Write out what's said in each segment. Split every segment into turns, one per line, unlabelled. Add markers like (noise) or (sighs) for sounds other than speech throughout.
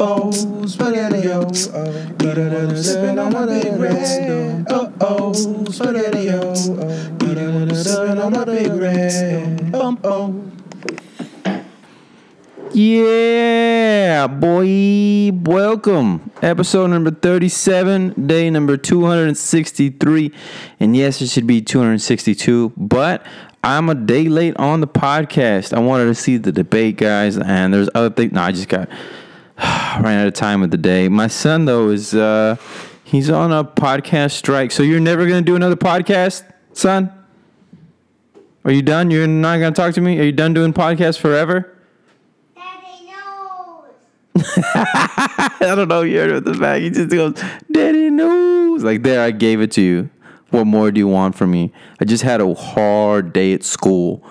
oh, sipping on my big red. Oh oh, sipping on my big red. Oh.
Yeah, boy. Welcome. Episode number 37, day number 263. And yes, it should be 262, but I'm a day late on the podcast. I wanted to see the debate, guys, and there's other things. No, I just got (sighs) ran out of time of the day. My son, though, is uh he's on a podcast strike. So you're never gonna do another podcast, son? Are you done? You're not gonna talk to me? Are you done doing podcasts forever?
Daddy knows. (laughs)
I don't know. You heard it in the back. He just goes, Daddy knows. Like, there, I gave it to you. What more do you want from me? I just had a hard day at school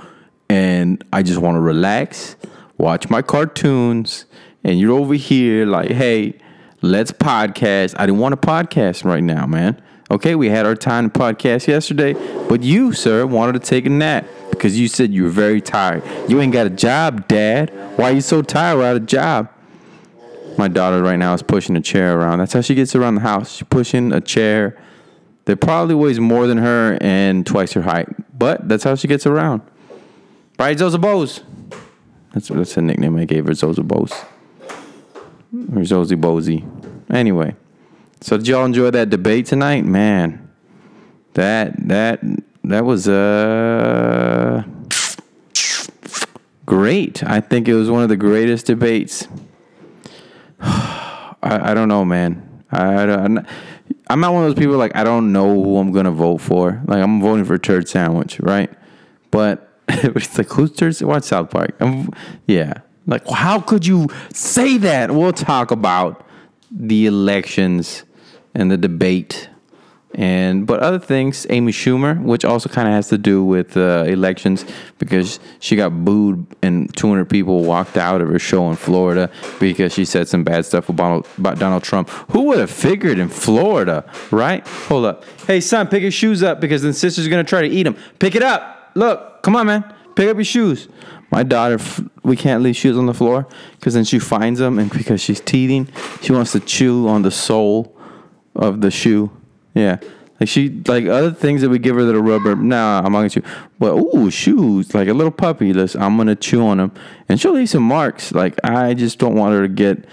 and I just want to relax, watch my cartoons, and you're over here like, hey, let's podcast. I didn't want to podcast right now, man. Okay, we had our time to podcast yesterday, but you, sir, wanted to take a nap because you said you were very tired. You ain't got a job, Dad. Why are you so tired without a job? My daughter right now is pushing a chair around. That's how she gets around the house. She's pushing a chair that probably weighs more than her and twice her height. But that's how she gets around. Right, Zoza Bose? That's that's a nickname I gave her, Zoza Bose. Or Zozy Bozy. Anyway. So did y'all enjoy that debate tonight? Man. That that that was uh great. I think it was one of the greatest debates. (sighs) I, I don't know, man. I, I don't, I'm not one of those people like I don't know who I'm gonna vote for. Like I'm voting for turd sandwich, right? But (laughs) it's like who's turd? Watch South Park. I'm, yeah. Like how could you say that? We'll talk about the elections and the debate and but other things amy schumer which also kind of has to do with uh, elections because she got booed and 200 people walked out of her show in florida because she said some bad stuff about, about donald trump. Who would have figured in florida right? Hold up. Hey son pick your shoes up because the sister's gonna try to eat them pick it up. Look come on man. Pick up your shoes. My daughter, we can't leave shoes on the floor because then she finds them, and because she's teething, she wants to chew on the sole of the shoe. Yeah, like she like other things that we give her that are rubber. Nah, I'm not gonna chew. But ooh, shoes like a little puppy. Let's, I'm gonna chew on them, and she'll leave some marks. Like I just don't want her to get,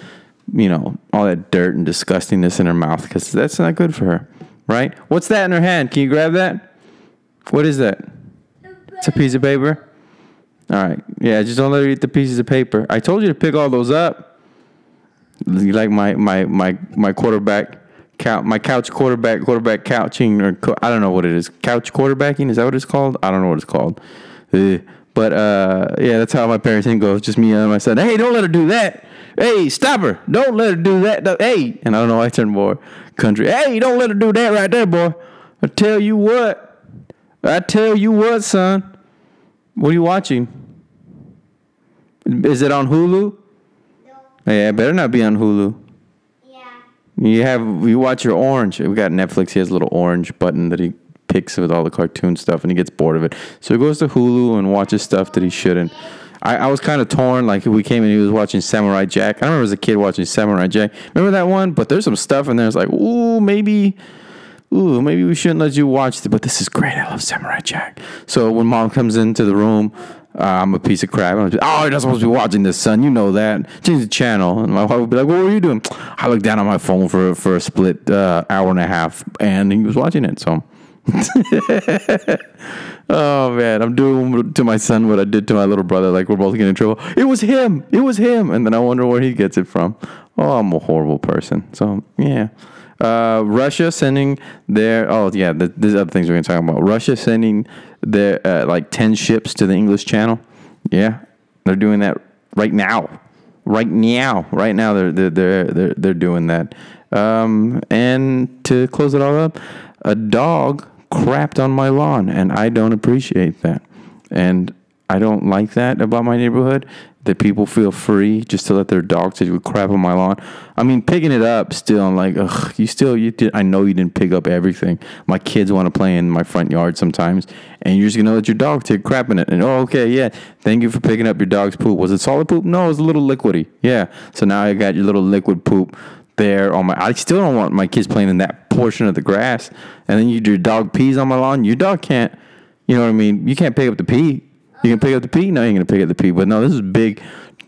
you know, all that dirt and disgustingness in her mouth because that's not good for her, right? What's that in her hand? Can you grab that? What is that? It's a piece of paper. All right. Yeah, just don't let her eat the pieces of paper. I told you to pick all those up. You like my my my my quarterback couch my couch quarterback quarterback couching or co- I don't know what it is. Couch quarterbacking is that what it's called? I don't know what it's called. Uh, but uh, yeah, that's how my parenting goes. Just me and my son. Hey, don't let her do that. Hey, stop her. Don't let her do that. No, Hey, and I don't know. Why I turn more country. Hey, don't let her do that right there, boy. I tell you what. I tell you what, son. What are you watching? Is it on Hulu?
No.
Yeah, it better not be on Hulu. You have you watch your orange. We got Netflix. He has a little orange button that he picks with all the cartoon stuff, and he gets bored of it. So he goes to Hulu and watches stuff that he shouldn't. I, I was kind of torn. Like we came and he was watching Samurai Jack. I remember as a kid watching Samurai Jack. Remember that one? But there's some stuff in there. It's like, ooh, maybe, ooh, maybe we shouldn't let you watch it. But this is great. I love Samurai Jack. So when mom comes into the room, uh, I'm a piece of crap. Just, oh, you're not supposed to be watching this, son. You know that. Change the channel. And my wife would be like, what were you doing? I looked down on my phone for for a split uh, hour and a half, and he was watching it. So. (laughs) oh man, I'm doing to my son what I did to my little brother. Like we're both getting in trouble. It was him. It was him. And then I wonder where he gets it from. Oh, I'm a horrible person. So yeah. Uh, Russia sending their oh yeah, the, there's other things we're gonna talk about. Russia sending their uh, like ten ships to the English Channel. Yeah, they're doing that right now, right now, right now. They're they're they're they're, they're doing that. Um, and to close it all up, a dog crapped on my lawn, and I don't appreciate that. And I don't like that about my neighborhood. That people feel free just to let their dog take crap on my lawn. I mean, picking it up still, I'm like, ugh, you still, you did, I know you didn't pick up everything. My kids want to play in my front yard sometimes, and you're just gonna let your dog take crap in it. And oh, okay, yeah, thank you for picking up your dog's poop. Was it solid poop? No, it was a little liquidy. Yeah. So now I got your little liquid poop there on my, I still don't want my kids playing in that portion of the grass. And then you, your dog pees on my lawn. Your dog can't, you know what I mean? You can't pick up the pee. You can pick up the pee? No, you ain't gonna pick up the pee. But no, this is big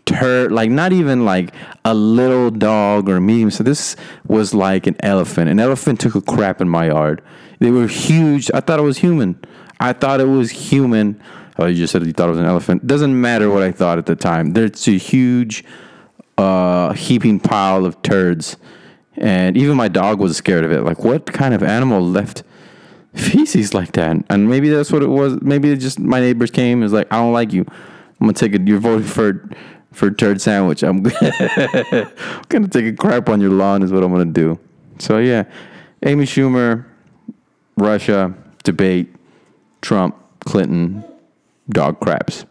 turd, like not even like a little dog or medium. So this was like an elephant. An elephant took a crap in my yard. They were huge. I thought it was human. I thought it was human. Oh, you just said you thought it was an elephant. Doesn't matter what I thought at the time. There's a huge uh, heaping pile of turds. And even my dog was scared of it. Like, what kind of animal left feces like that? And maybe that's what it was. Maybe it just my neighbors came and was like, I don't like you. I'm gonna take it. You're voting for for turd sandwich. I'm (laughs) gonna take a crap on your lawn. Is what I'm gonna do. So yeah, Amy Schumer, Russia debate, Trump, Clinton, dog craps,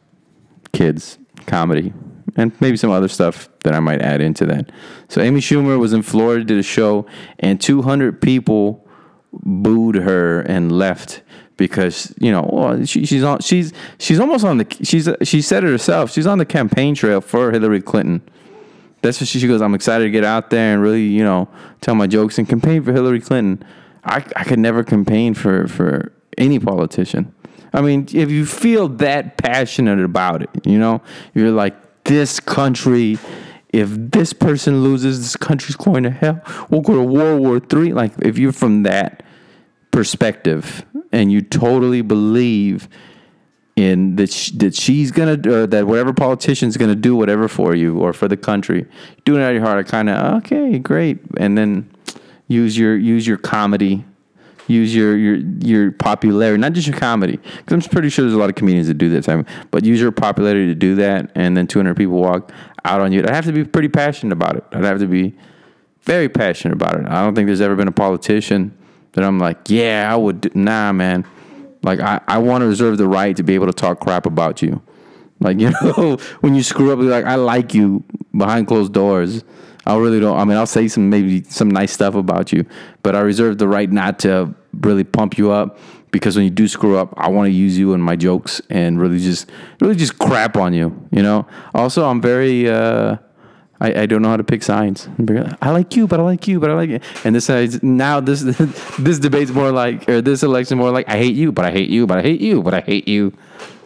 kids, comedy, and maybe some other stuff that I might add into that. So Amy Schumer was in Florida, did a show, and 200 people booed her and left because you know well, she, she's on she's she's almost on the she's she said it herself she's on the campaign trail for Hillary Clinton. That's what she, she goes. I'm excited to get out there and really you know tell my jokes and campaign for Hillary Clinton. I I could never campaign for for any politician. I mean, if you feel that passionate about it, you know, you're like this country. If this person loses, this country's going to hell. We'll go to World War Three. Like if you're from that perspective and you totally believe in that sh- that she's gonna or that whatever politician's gonna do whatever for you or for the country, doing it out of your heart. I kind of okay, great, and then use your use your comedy, use your your your popularity, not just your comedy. Because I'm pretty sure there's a lot of comedians that do that time, but use your popularity to do that, and then 200 people walk out on you. I'd have to be pretty passionate about it. I'd have to be very passionate about it. I don't think there's ever been a politician that I'm like, yeah, I would. do- Nah, man. Like I, I want to reserve the right to be able to talk crap about you. Like (laughs) you know, when you screw up, you're like I like you behind closed doors. I really don't. I mean, I'll say some maybe some nice stuff about you, but I reserve the right not to really pump you up because when you do screw up, I want to use you in my jokes and really just really just crap on you. You know. Also, I'm very. Uh, I, I don't know how to pick signs. I like you, but I like you, but I like it. And this is now this (laughs) this debate's more like or this election more like I hate you, but I hate you, but I hate you, but I hate you.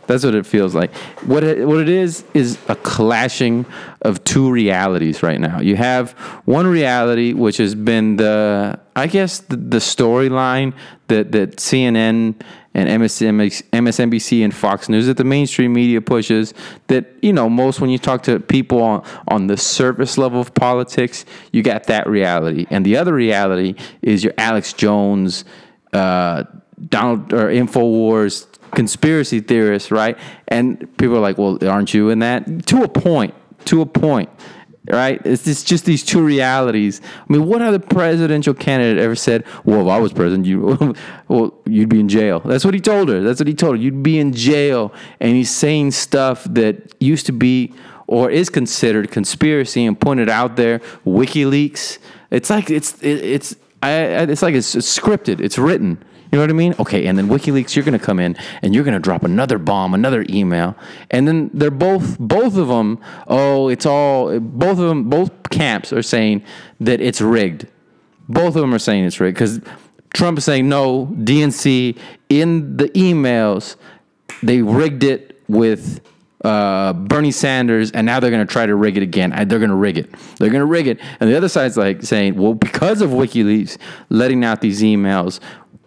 That's what it feels like. What it, what it is is a clashing of two realities right now. You have one reality which has been the I guess the, the storyline that that CNN and MSNBC, and Fox News that the mainstream media pushes that you know most when you talk to people on on the surface level of politics you got that reality and the other reality is your Alex Jones uh, Donald or Infowars conspiracy theorists right and people are like well aren't you in that to a point to a point right? It's, it's just these two realities. I mean, what other presidential candidate ever said, "Well, if I was president, you, (laughs) well, you'd be in jail"? That's what he told her. That's what he told her. You'd be in jail, and he's saying stuff that used to be or is considered conspiracy and pointed out there. WikiLeaks. It's like it's it, it's I, it's like it's scripted. It's written. You know what I mean? Okay, and then WikiLeaks, you're going to come in and you're going to drop another bomb, another email, and then they're both, both of them. Oh, it's all. Both of them, both camps are saying that it's rigged. Both of them are saying it's rigged because Trump is saying no. DNC in the emails, they rigged it with uh, Bernie Sanders, and now they're going to try to rig it again. They're going to rig it. They're going to rig it. And the other side's like saying, well, because of WikiLeaks letting out these emails,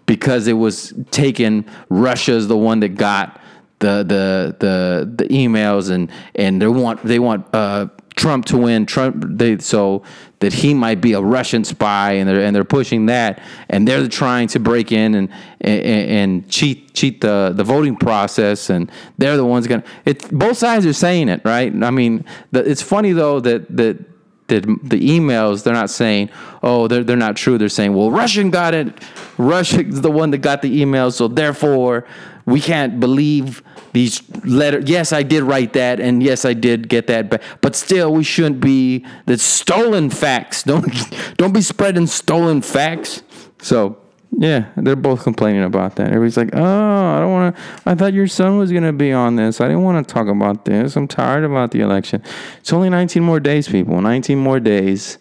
because it was taken, Russia's the one that got the the the the emails, and and they want they want uh, Trump to win. Trump they so that he might be a Russian spy, and they're and they're pushing that, and they're trying to break in and and, and cheat cheat the the voting process, and they're the ones going. It both sides are saying it, right? I mean, the, it's funny though that that the the emails, they're not saying, oh, they're they're not true. They're saying, well, Russian got it. Russia's the one that got the email, so therefore we can't believe these letters. Yes, I did write that, and yes, I did get that, but but still, we shouldn't be the stolen facts. (laughs) Don't don't be spreading stolen facts. So yeah, they're both complaining about that. Everybody's like, "Oh, I don't want to. I thought your son was gonna be on this. I didn't want to talk about this. I'm tired about the election. It's only 19 more days, people. 19 more days,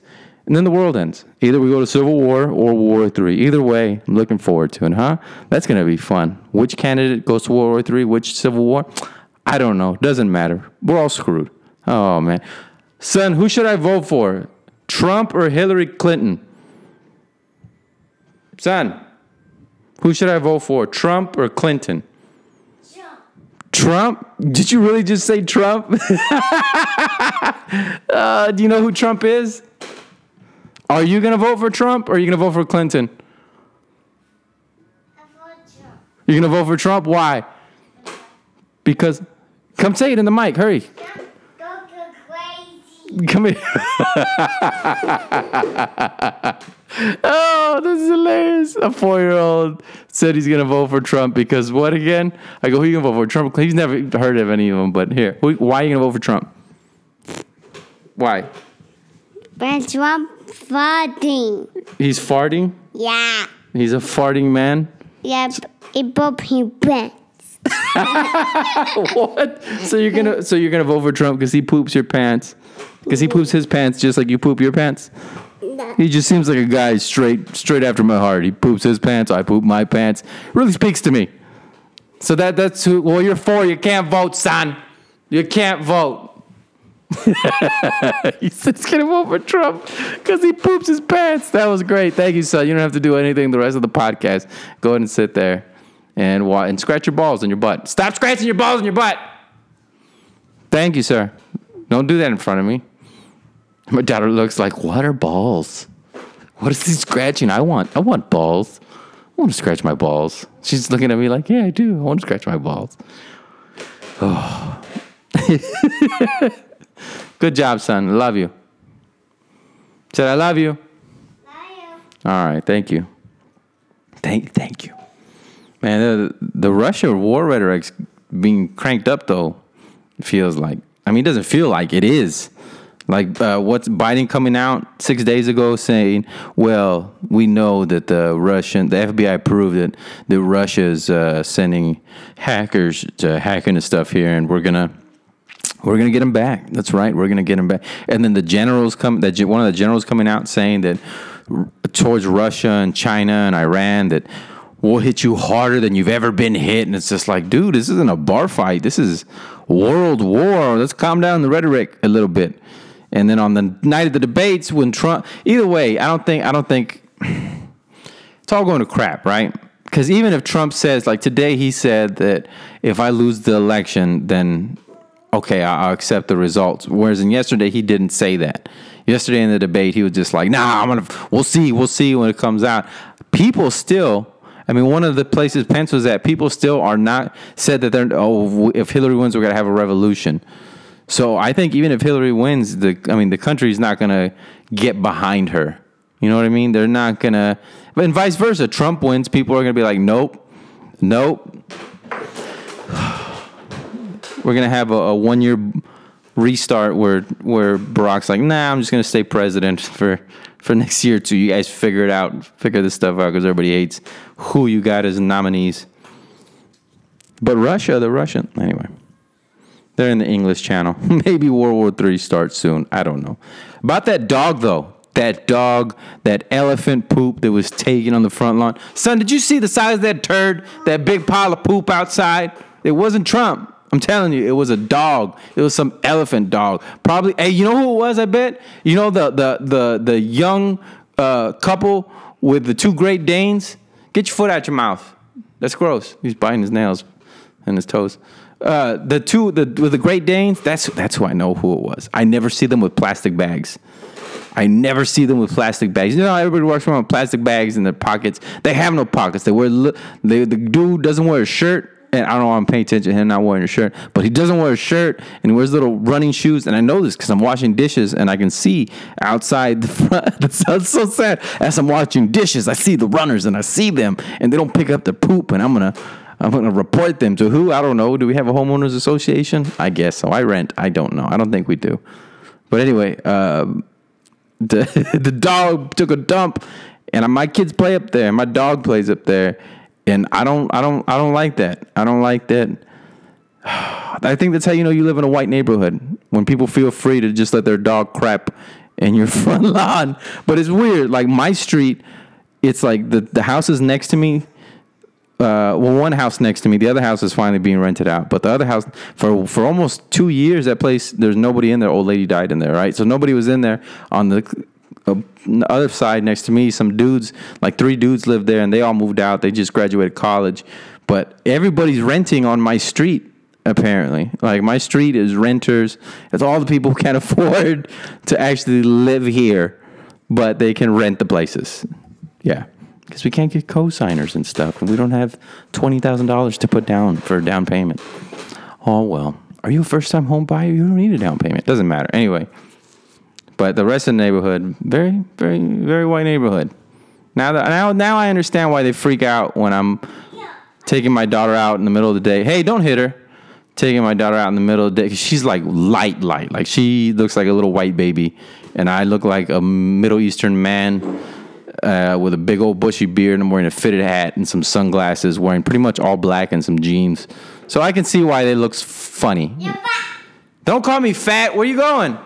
and then the world ends. Either we go to civil war or War Three. Either way, I'm looking forward to it, huh? That's gonna be fun. Which candidate goes to World War Three? Which civil war? I don't know. Doesn't matter. We're all screwed. Oh man, son, who should I vote for? Trump or Hillary Clinton? Son, who should I vote for? Trump or Clinton? Trump? Did you really just say Trump? (laughs) uh, do you know who Trump is? Are you going to vote for Trump or are you going to vote for Clinton?
I vote jump.
You're going to vote for Trump? Why? Because, come say it in the mic. Hurry.
Go go crazy.
Come here. oh, this is hilarious. A four year old said he's going to vote for Trump because what again? I go, who you going to vote for? Trump? He's never heard of any of them, but here. Who, why are you going to vote for Trump? Why?
When Trump farting.
He's farting?
Yeah.
He's a farting man?
Yeah. It pop his pants. (laughs)
what? So you're gonna so you're gonna vote for Trump because he poops your pants? Because he poops his pants just like you poop your pants? He just seems like a guy straight straight after my heart. He poops his pants, I poop my pants. Really speaks to me. So that that's who well you're for, you can't vote, son. You can't vote. (laughs) he gonna vote for Trump because he poops his pants. That was great. Thank you, son. You don't have to do anything the rest of the podcast. Go ahead and sit there and and scratch your balls in your butt. Stop scratching your balls in your butt. Thank you, sir. Don't do that in front of me. My daughter looks like, what are balls? What is he scratching? I want, I want balls. I want to scratch my balls. She's looking at me like, yeah, I do. I want to scratch my balls. Oh. (sighs) Good job, son. Love you. Said I love you.
Lion.
All right, thank you. Thank, thank you, man. The, the Russia war rhetoric's being cranked up, though. It feels like. I mean, it doesn't feel like it is. Like uh, what's Biden coming out six days ago saying, "Well, we know that the Russian, the FBI proved that that Russia's uh, sending hackers to hack into stuff here, and we're gonna." We're gonna get them back. That's right. We're gonna get them back. And then the generals come. That one of the generals coming out saying that towards Russia and China and Iran that we'll hit you harder than you've ever been hit. And it's just like, dude, this isn't a bar fight. This is world war. Let's calm down the rhetoric a little bit. And then on the night of the debates, when Trump, either way, I don't think, I don't think (sighs) it's all going to crap, right? Because even if Trump says, like today, he said that if I lose the election, then okay, I'll accept the results. Whereas in yesterday, he didn't say that. Yesterday in the debate, he was just like, nah, I'm gonna, we'll see, we'll see when it comes out. People still, I mean, one of the places Pence was at, people still are not said that they're, oh, if Hillary wins, we're gonna have a revolution. So I think even if Hillary wins, the, I mean, the country's not gonna get behind her. You know what I mean? They're not gonna, and vice versa. Trump wins, people are gonna be like, nope, nope, (sighs) we're gonna have a, a one year restart where where Barack's like, nah, I'm just gonna stay president for for next year too. You guys figure it out, figure this stuff out because everybody hates who you got as nominees. But Russia, the Russian, anyway, they're in the English channel. (laughs) Maybe World War III starts soon. I don't know. About that dog though. That dog, that elephant poop that was taken on the front lawn. Son, did you see the size of that turd? That big pile of poop outside? It wasn't Trump. I'm telling you, it was a dog. It was some elephant dog. Probably. Hey, you know who it was? I bet. You know the the the the young uh, couple with the two Great Danes. Get your foot out your mouth. That's gross. He's biting his nails and his toes. Uh, the two the with the Great Danes. That's that's who I know who it was. I never see them with plastic bags. I never see them with plastic bags. You know, everybody walks around with plastic bags in their pockets. They have no pockets. They wear they, the dude doesn't wear a shirt and I don't know why I'm paying attention to him not wearing a shirt, but he doesn't wear a shirt and he wears little running shoes. And I know this because I'm washing dishes and I can see outside the front. (laughs) That sounds so sad. As I'm washing dishes, I see the runners and I see them and they don't pick up the poop and I'm gonna. I'm gonna report them to who? I don't know. Do we have a homeowners association? I guess so. I rent. I don't know. I don't think we do. But anyway, um, (laughs) the the dog took a dump, and my kids play up there. My dog plays up there, and I don't, I don't, I don't like that. I don't like that. (sighs) I think that's how you know you live in a white neighborhood when people feel free to just let their dog crap in your (laughs) front lawn. But it's weird. Like my street, it's like the the houses next to me. Uh, well, one house next to me, the other house is finally being rented out. But the other house, for for almost two years, that place there's nobody in there. Old lady died in there, right? So nobody was in there. On the, uh, the other side next to me, some dudes, like three dudes, lived there, and they all moved out. They just graduated college, but everybody's renting on my street. Apparently, like my street is renters. It's all the people who can't (laughs) afford to actually live here, but they can rent the places. Yeah because we can't get co-signers and stuff, and we don't have twenty thousand dollars to put down for a down payment. Oh well. Are you a first-time home buyer? You don't need a down payment. Doesn't matter. Anyway, but the rest of the neighborhood, very, very, very white neighborhood. Now that now now I understand why they freak out when I'm taking my daughter out in the middle of the day. Hey, don't hit her. Taking my daughter out in the middle of the day she's like light, light. Like she looks like a little white baby, and I look like a Middle Eastern man uh, with a big old bushy beard and I'm wearing a fitted hat and some sunglasses, wearing pretty much all black and some jeans. So I can see why they looks funny. Don't call me fat. Where you going?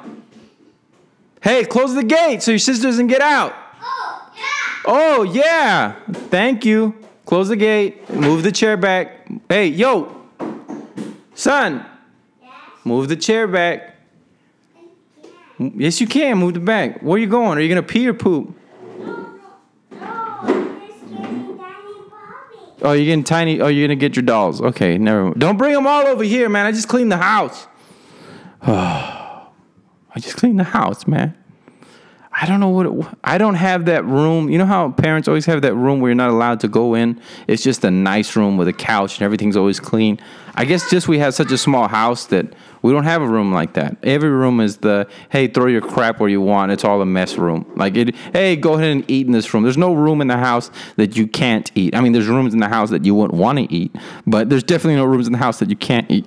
Hey, close the gate so your sister doesn't get out. Oh yeah. Thank you. Close the gate. Move the chair back. Hey, yo, son. Move the chair back. Yes, you can. Move the back. Where you going? Are you gonna pee or poop? Oh, you're getting tiny. Oh, you're gonna get your dolls. Okay, never. mind. Don't bring them all over here, man. I just cleaned the house. (sighs) I just cleaned the house, man. I don't know what. It, I don't have that room. You know how parents always have that room where you're not allowed to go in. It's just a nice room with a couch and everything's always clean. I guess just we have such a small house that we don't have a room like that. Every room is the hey, throw your crap where you want. It's all a mess room. Like it. Hey, go ahead and eat in this room. There's no room in the house that you can't eat. I mean, there's rooms in the house that you wouldn't want to eat, but there's definitely no rooms in the house that you can't eat.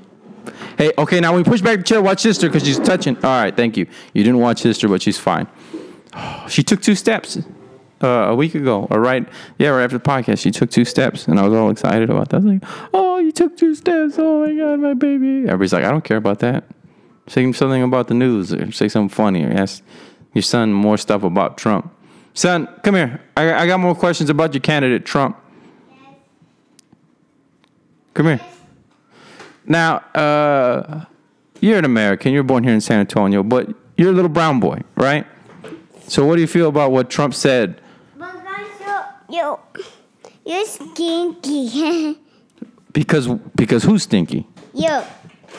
Hey, okay, now when we push back the chair, watch sister because she's touching. All right, thank you. You didn't watch sister, but she's fine. (gasps) She took two steps uh, a week ago, or right, yeah, right after the podcast. She took two steps, and I was all excited about that. I was like, "Oh, you took two steps! Oh my god, my baby!" Everybody's like, "I don't care about that. Say something about the news, or say something funny, or ask your son more stuff about Trump." Son, come here. I, I got more questions about your candidate, Trump. Come here. Now, uh, you're an American. You're born here in San Antonio, but you're a little brown boy, right? So, what do you feel about what Trump said?
You, you're stinky. (laughs)
Because because who's stinky?
you.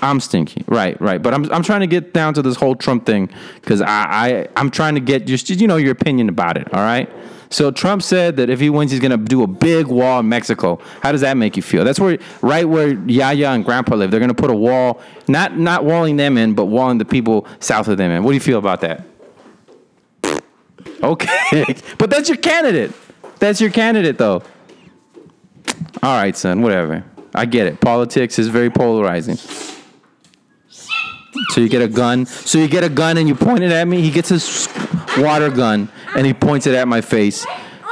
I'm stinky, right, right. But I'm I'm trying to get down to this whole Trump thing because I, I I'm trying to get just you know your opinion about it. All right. So Trump said that if he wins, he's gonna do a big wall in Mexico. How does that make you feel? That's where right where Yaya and Grandpa live. They're gonna put a wall, not not walling them in, but walling the people south of them in. What do you feel about that? Okay, (laughs) but that's your candidate. That's your candidate, though. All right, son. Whatever. I get it. Politics is very polarizing. So you get a gun. So you get a gun and you point it at me. He gets his water gun and he points it at my face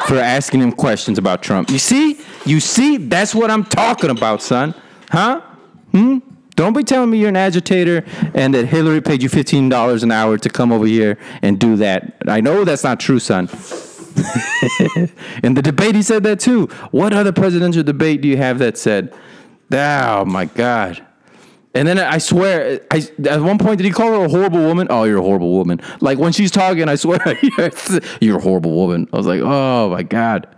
for asking him questions about Trump. You see? You see? That's what I'm talking about, son. Huh? Hmm? Don't be telling me you're an agitator and that Hillary paid you $15 an hour to come over here and do that. I know that's not true, son. (laughs) In the debate, he said that too. What other presidential debate do you have that said, oh my God? And then I swear, I, at one point, did he call her a horrible woman? Oh, you're a horrible woman. Like when she's talking, I swear, (laughs) you're a horrible woman. I was like, oh my God.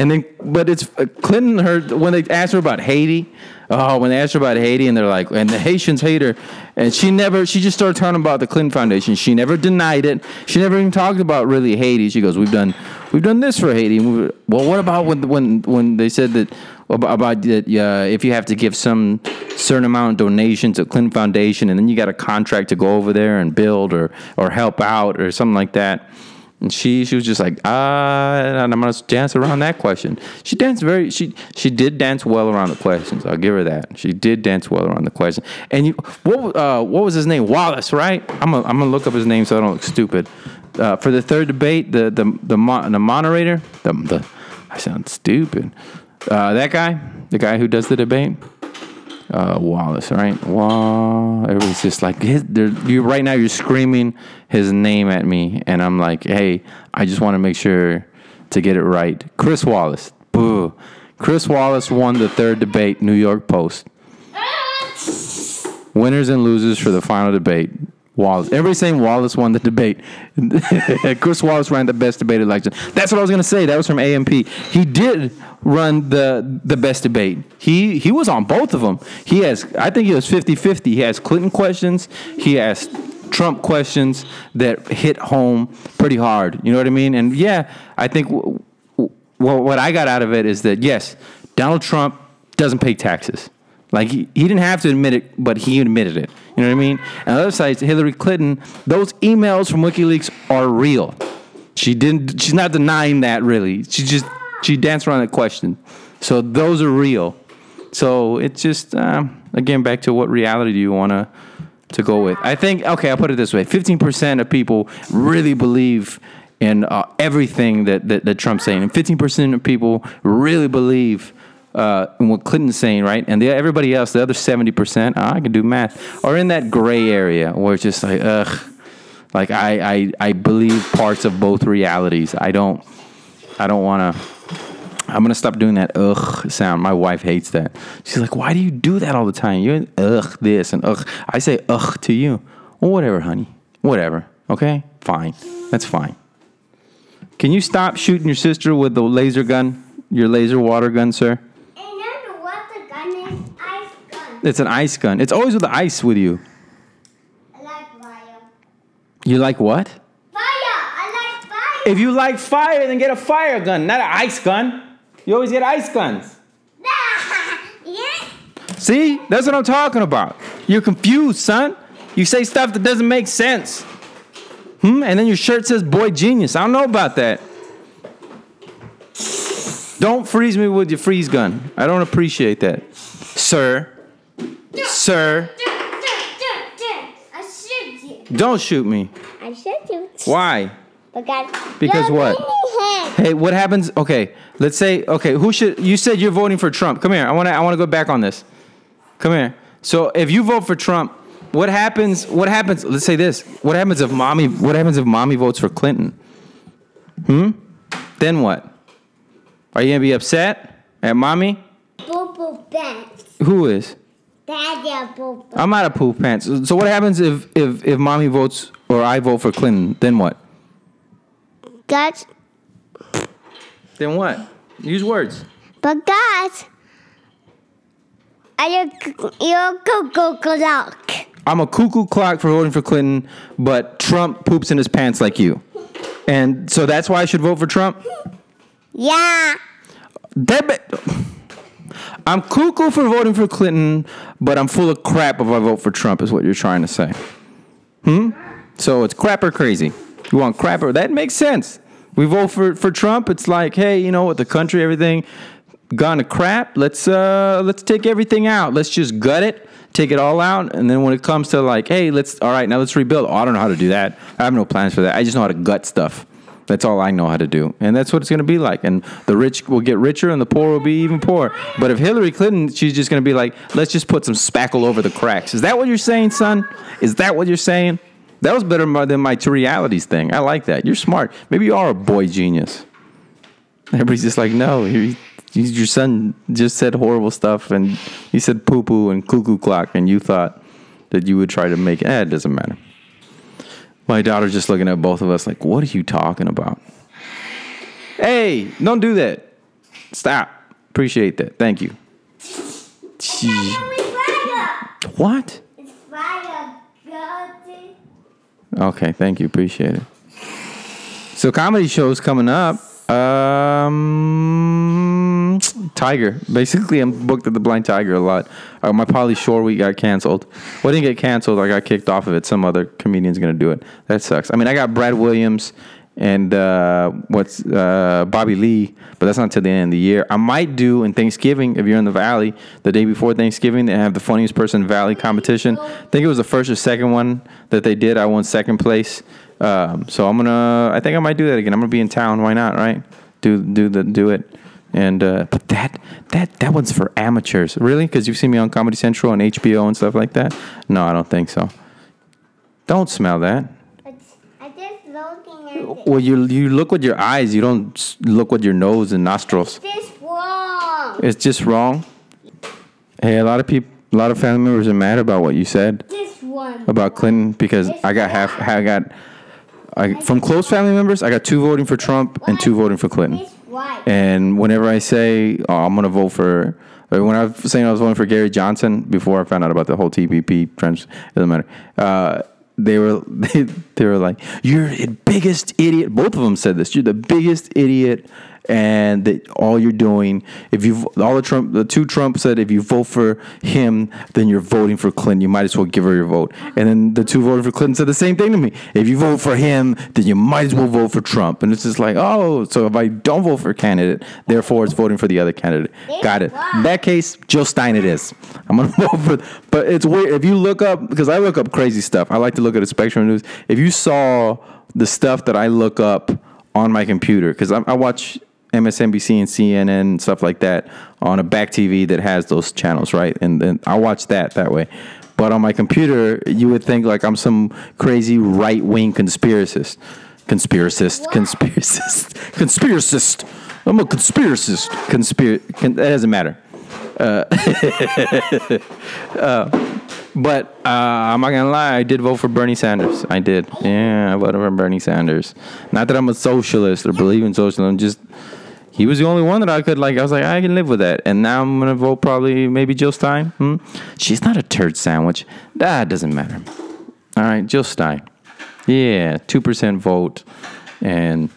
And then, but it's uh, Clinton. Her when they asked her about Haiti. Oh, when they asked her about Haiti, and they're like, and the Haitians hate her, and she never. She just started talking about the Clinton Foundation. She never denied it. She never even talked about really Haiti. She goes, "We've done, we've done this for Haiti." We- Well, what about when when when they said that about, about that, uh, if you have to give some certain amount of donation to Clinton Foundation, and then you got a contract to go over there and build or or help out or something like that. And she she was just like, ah, I'm gonna dance around that question. She danced very she she did dance well around the questions. I'll give her that. She did dance well around the question. And you what uh what was his name? Wallace, right? I'm gonna, I'm gonna look up his name so I don't look stupid. Uh, for the third debate, the the the, the moderator, the the I sound stupid. Uh, that guy, the guy who does the debate, uh, Wallace, right? Wall. Everybody's just like, his, you right now. You're screaming his name at me, and I'm like, hey, I just want to make sure to get it right. Chris Wallace. Boo. Chris Wallace won the third debate. New York Post. Winners and losers for the final debate. Wallace. Everybody's saying Wallace won the debate. (laughs) Chris Wallace ran the best debate election. That's what I was gonna say. That was from AMP. He did run the the best debate. He he was on both of them. He has I think he was 50-50. He has Clinton questions. He has Trump questions that hit home pretty hard. You know what I mean? And yeah, I think w- w- what I got out of it is that yes, Donald Trump doesn't pay taxes. Like he, he didn't have to admit it, but he admitted it. You know what I mean? And other side, Hillary Clinton, those emails from WikiLeaks are real. She didn't. She's not denying that really. She just she danced around the question. So those are real. So it's just um, again back to what reality do you want to to go with? I think okay. I'll put it this way: fifteen percent of people really believe in uh, everything that, that that Trump's saying, and fifteen percent of people really believe uh, what Clinton's saying, right? And the, everybody else, the other seventy percent, I can do math, are in that gray area where it's just like ugh. Like I, I, I believe parts of both realities. I don't, I don't want to. I'm gonna stop doing that ugh sound. My wife hates that. She's like, "Why do you do that all the time? You're ugh this and ugh." I say ugh to you. Well, whatever, honey. Whatever. Okay, fine. That's fine. Can you stop shooting your sister with the laser gun? Your laser water gun, sir?
And then what the gun is? Ice gun.
It's an ice gun. It's always with the ice with you.
I like fire.
You like what?
Fire! I like fire!
If you like fire, then get a fire gun, not an ice gun. You always get ice guns. (laughs)
yeah.
See? That's what I'm talking about. You're confused, son. You say stuff that doesn't make sense. Hmm? And then your shirt says boy genius. I don't know about that. Don't freeze me with your freeze gun. I don't appreciate that. Sir. Sir.
I shoot you.
Don't shoot me.
I shoot you.
Why?
Because,
Because what? Hey, what happens? Okay, let's say okay, who should you said you're voting for Trump. Come here. I want to I want to go back on this. Come here. So, if you vote for Trump, what happens what happens? Let's say this. What happens if mommy what happens if mommy votes for Clinton? Hmm? Then what? Are you to be upset at mommy?
Boo.
Who is?
Daddy boo boo.
I'm out of poop pants. So what happens if if if mommy votes or I vote for Clinton? Then what?
Guys,
Then what? Use words.
but guys, are you you're cuckoo clock?
I'm a cuckoo clock for voting for Clinton, but Trump poops in his pants like you. And so that's why I should vote for Trump?
Yeah.
That be- I'm cuckoo for voting for Clinton, but I'm full of crap if I vote for Trump, is what you're trying to say. Hmm? So it's crap or crazy. You want crap or that makes sense. We vote for, for Trump, it's like, hey, you know what, the country, everything gone to crap. Let's uh let's take everything out. Let's just gut it, take it all out, and then when it comes to like, hey, let's all right, now let's rebuild. Oh, I don't know how to do that. I have no plans for that. I just know how to gut stuff. That's all I know how to do. And that's what it's going to be like. And the rich will get richer and the poor will be even poorer. But if Hillary Clinton, she's just going to be like, let's just put some spackle over the cracks. Is that what you're saying, son? Is that what you're saying? That was better than my two realities thing. I like that. You're smart. Maybe you are a boy genius. Everybody's just like, no, you your son just said horrible stuff and he said poo poo and cuckoo clock, and you thought that you would try to make. Eh, it doesn't matter. My daughter's just looking at both of us like, what are you talking about? Hey, don't do that. Stop. Appreciate that. Thank you. What? Okay, thank you. Appreciate it. So comedy shows coming up. Um Tiger. Basically, I'm booked at the Blind Tiger a lot. Uh, my Pauly Shore week got canceled. Well, it didn't get canceled. I got kicked off of it. Some other comedian's gonna do it. That sucks. I mean, I got Brad Williams and uh, what's uh, Bobby Lee, but that's not till the end of the year. I might do in Thanksgiving if you're in the Valley the day before Thanksgiving. They have the funniest person Valley competition. I think it was the first or second one that they did. I won second place. Um, so I'm gonna. I think I might do that again. I'm gonna be in town. Why not? Right? Do do the do it. And uh, but that that that one's for amateurs, really? Because you've seen me on Comedy Central and HBO and stuff like that. No, I don't think so. Don't smell that.
It's, I just looking at it.
Well, you you look with your eyes. You don't look with your nose and nostrils.
This wrong.
It's just wrong. Hey, a lot of people, a lot of family members are mad about what you said
This one.
about Clinton because I got half. I got I, from close family members. I got two voting for Trump and two voting for Clinton.
White.
And whenever I say oh, I'm gonna vote for, or when I was saying I was voting for Gary Johnson before I found out about the whole TPP trends, doesn't matter. Uh, they were (laughs) they, they were like, "You're the biggest idiot." Both of them said this. You're the biggest idiot, and that all you're doing, if you all the Trump, the two Trump said, if you vote for him, then you're voting for Clinton. You might as well give her your vote. And then the two voting for Clinton said the same thing to me. If you vote for him, then you might as well vote for Trump. And it's just like, oh, so if I don't vote for a candidate, therefore it's voting for the other candidate. Got it. In that case, Jill Stein it is. I'm gonna (laughs) vote for. But it's weird if you look up because I look up crazy stuff. I like to look at the Spectrum News. If you saw the stuff that I look up on my computer, because I watch MSNBC and CNN stuff like that on a back TV that has those channels, right? And then I watch that that way. But on my computer, you would think like I'm some crazy right wing conspiracist. Conspiracist, conspiracist, (laughs) conspiracist. I'm a conspiracist. Conspir. Con- that doesn't matter. (laughs) But uh, I'm not gonna lie, I did vote for Bernie Sanders. I did. Yeah, I voted for Bernie Sanders. Not that I'm a socialist or believe in socialism. Just he was the only one that I could like. I was like, I can live with that. And now I'm gonna vote probably maybe Jill Stein. Hmm? She's not a turd sandwich. That doesn't matter. All right, Jill Stein. Yeah, two percent vote, and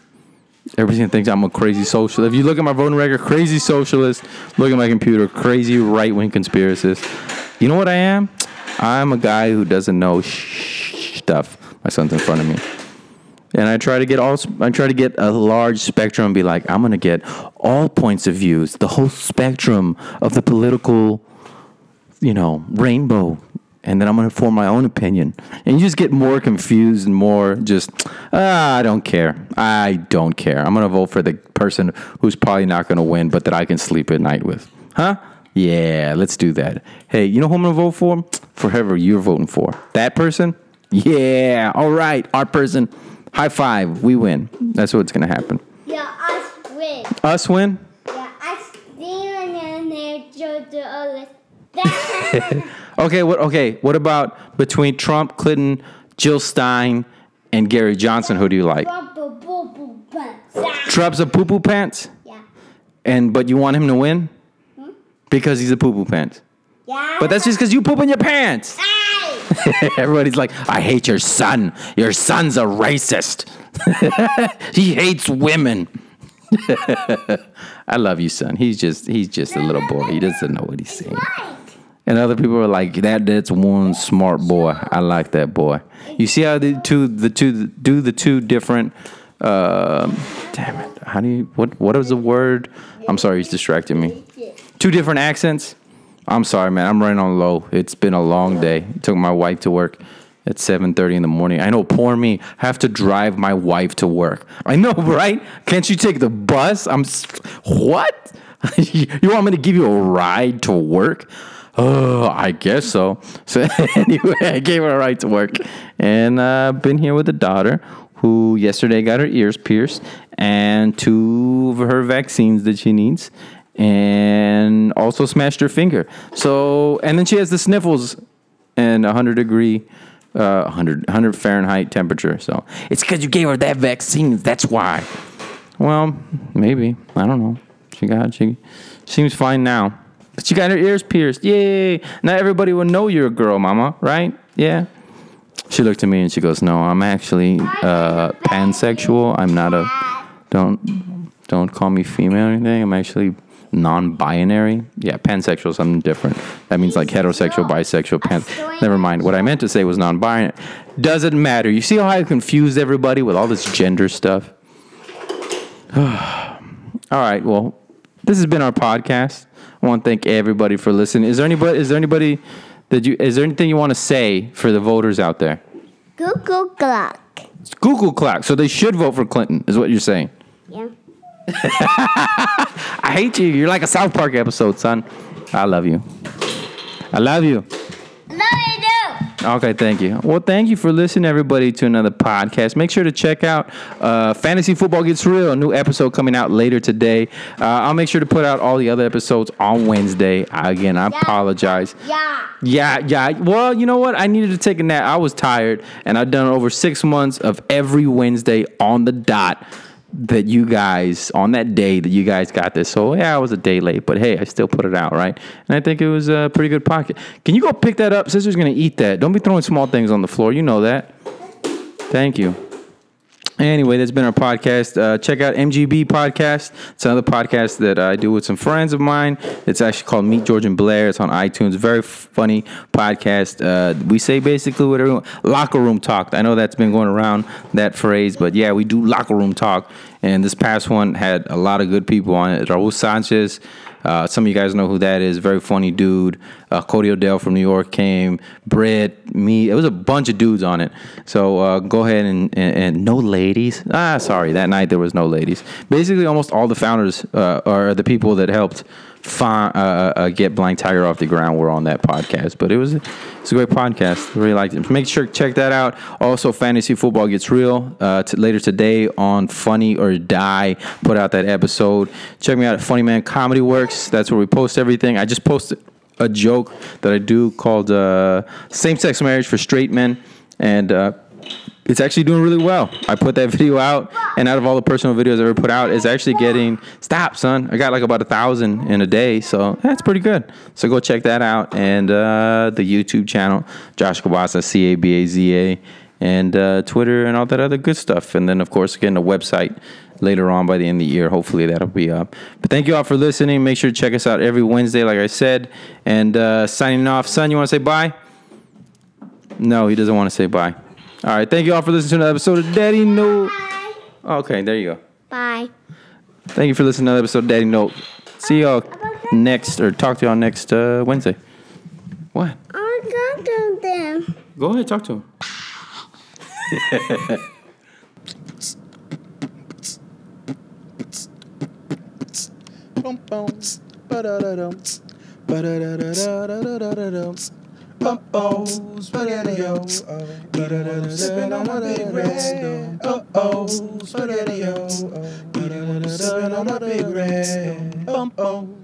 everything thinks I'm a crazy socialist. If you look at my voting record, crazy socialist. Look at my computer, crazy right wing conspiracist. You know what I am? I'm a guy who doesn't know sh- stuff. My son's in front of me, and I try to get all. I try to get a large spectrum and be like, I'm gonna get all points of views, the whole spectrum of the political, you know, rainbow. And then I'm gonna form my own opinion, and you just get more confused and more just, ah, I don't care. I don't care. I'm gonna vote for the person who's probably not gonna win, but that I can sleep at night with. Huh? Yeah, let's do that. Hey, you know who I'm gonna vote for? For whoever you're voting for. That person? Yeah. All right, our person. High five. We win. That's what's gonna happen.
Yeah, us win.
Us win.
Yeah, us stealing and they do the other. That. (laughs)
Okay. What? Okay. What about between Trump, Clinton, Jill Stein, and Gary Johnson? Who do you like? Trump's a poo poo pants,
Yeah.
and but you want him to win hmm? because he's a poo poo pants.
Yeah.
But that's just because you poop in your pants.
Ah! (laughs)
Everybody's like, I hate your son. Your son's a racist. (laughs) he hates women. (laughs) I love you, son. He's just he's just a little boy. He doesn't know what he's saying. And other people are like, that that's one smart boy. I like that boy. You see how the two the two do the two different um damn it. How do you what what is the word? I'm sorry, he's distracting me. Two different accents. I'm sorry, man. I'm running on low. It's been a long day. Took my wife to work at 7:30 in the morning. I know, poor me. I Have to drive my wife to work. I know, (laughs) right? Can't you take the bus? I'm what? (laughs) you want me to give you a ride to work? Oh, I guess so. (laughs) So anyway, I gave her a ride to work, and uh, been here with a daughter who yesterday got her ears pierced and two of her vaccines that she needs, and also smashed her finger. So and then she has the sniffles and 100 degree. Uh, 100, 100 Fahrenheit temperature. So it's because you gave her that vaccine. That's why. Well, maybe. I don't know. She got she seems fine now. But she got her ears pierced. Yay. Now everybody will know you're a girl, mama, right? Yeah. She looked at me and she goes, "No, I'm actually uh, pansexual. I'm not a don't don't call me female or anything. I'm actually non-binary. Yeah, pansexual is something different. That means like heterosexual, bisexual, pan. Never mind. What I meant to say was non-binary. Doesn't matter. You see how I confused everybody with all this gender stuff? (sighs) all right. Well, this has been our podcast. I want to thank everybody for listening. Is there anybody? Is there anybody that you? Is there anything you want to say for the voters out there?
Google Clock.
It's Google clock, so they should vote for Clinton. Is what you're saying?
Yeah. (laughs)
I hate you. You're like a South Park episode, son. I love you. I love you.
No, you do.
Okay, thank you. Well, thank you for listening, everybody, to another podcast. Make sure to check out uh, Fantasy Football Gets Real, a new episode coming out later today. Uh, I'll make sure to put out all the other episodes on Wednesday. Again, I apologize.
Yeah.
Yeah, yeah. Well, you know what? I needed to take a nap. I was tired, and I've done over six months of every Wednesday on the dot that you guys on that day that you guys got this. So yeah, I was a day late, but hey, I still put it out, right? And I think it was a pretty good pocket. Can you go pick that up? Sister's gonna eat that. Don't be throwing small things on the floor. You know that. Thank you. Anyway, that's been our podcast. Uh, check out MGB Podcast. It's another podcast that I do with some friends of mine. It's actually called Meet George and Blair. It's on iTunes. Very funny podcast. Uh, we say basically what everyone locker room talk. I know that's been going around that phrase, but yeah, we do locker room talk. And this past one had a lot of good people on it. Raul Sanchez. Uh, some of you guys know who that is. Very funny dude. Uh, Cody Odell from New York came. Britt, me. It was a bunch of dudes on it. So uh, go ahead and, and, and no ladies. Ah, sorry. That night there was no ladies. Basically, almost all the founders uh, are the people that helped fi- uh, uh, get Blank Tiger off the ground were on that podcast. But it was it's a great podcast. Really liked it. Make sure check that out. Also, Fantasy Football Gets Real. Uh, t- later today on Funny or Die, put out that episode. Check me out at Funny Man Comedy Works. That's where we post everything. I just posted a joke that I do called uh, Same Sex Marriage for Straight Men. And uh, it's actually doing really well. I put that video out, and out of all the personal videos I ever put out, it's actually getting stop, son. I got like about a thousand in a day, so that's pretty good. So go check that out, and uh, the YouTube channel, Josh Cabaza, C A B A Z A, and uh, Twitter and all that other good stuff. And then of course, again, the website later on by the end of the year. Hopefully that'll be up. But thank you all for listening. Make sure to check us out every Wednesday, like I said. And uh, signing off, son. You want to say bye? No, he doesn't want to say bye. All right. Thank you all for listening to another episode of Daddy Note.
Bye.
Okay, there you go.
Bye.
Thank you for listening to another episode of Daddy Note. See y'all next, or talk to y'all next uh, Wednesday. What?
I got to them.
Go ahead, talk to him. (laughs)
Bum bum. Ba-da-da-dum. Ba-da-da-da-da-da-da-da-dum. Bum uh-ohs, spaghetti-o. We don't wanna sippin' on my big red. Uh-oh, spaghetti-o. We don't wanna sippin' on my big red. Uh-oh.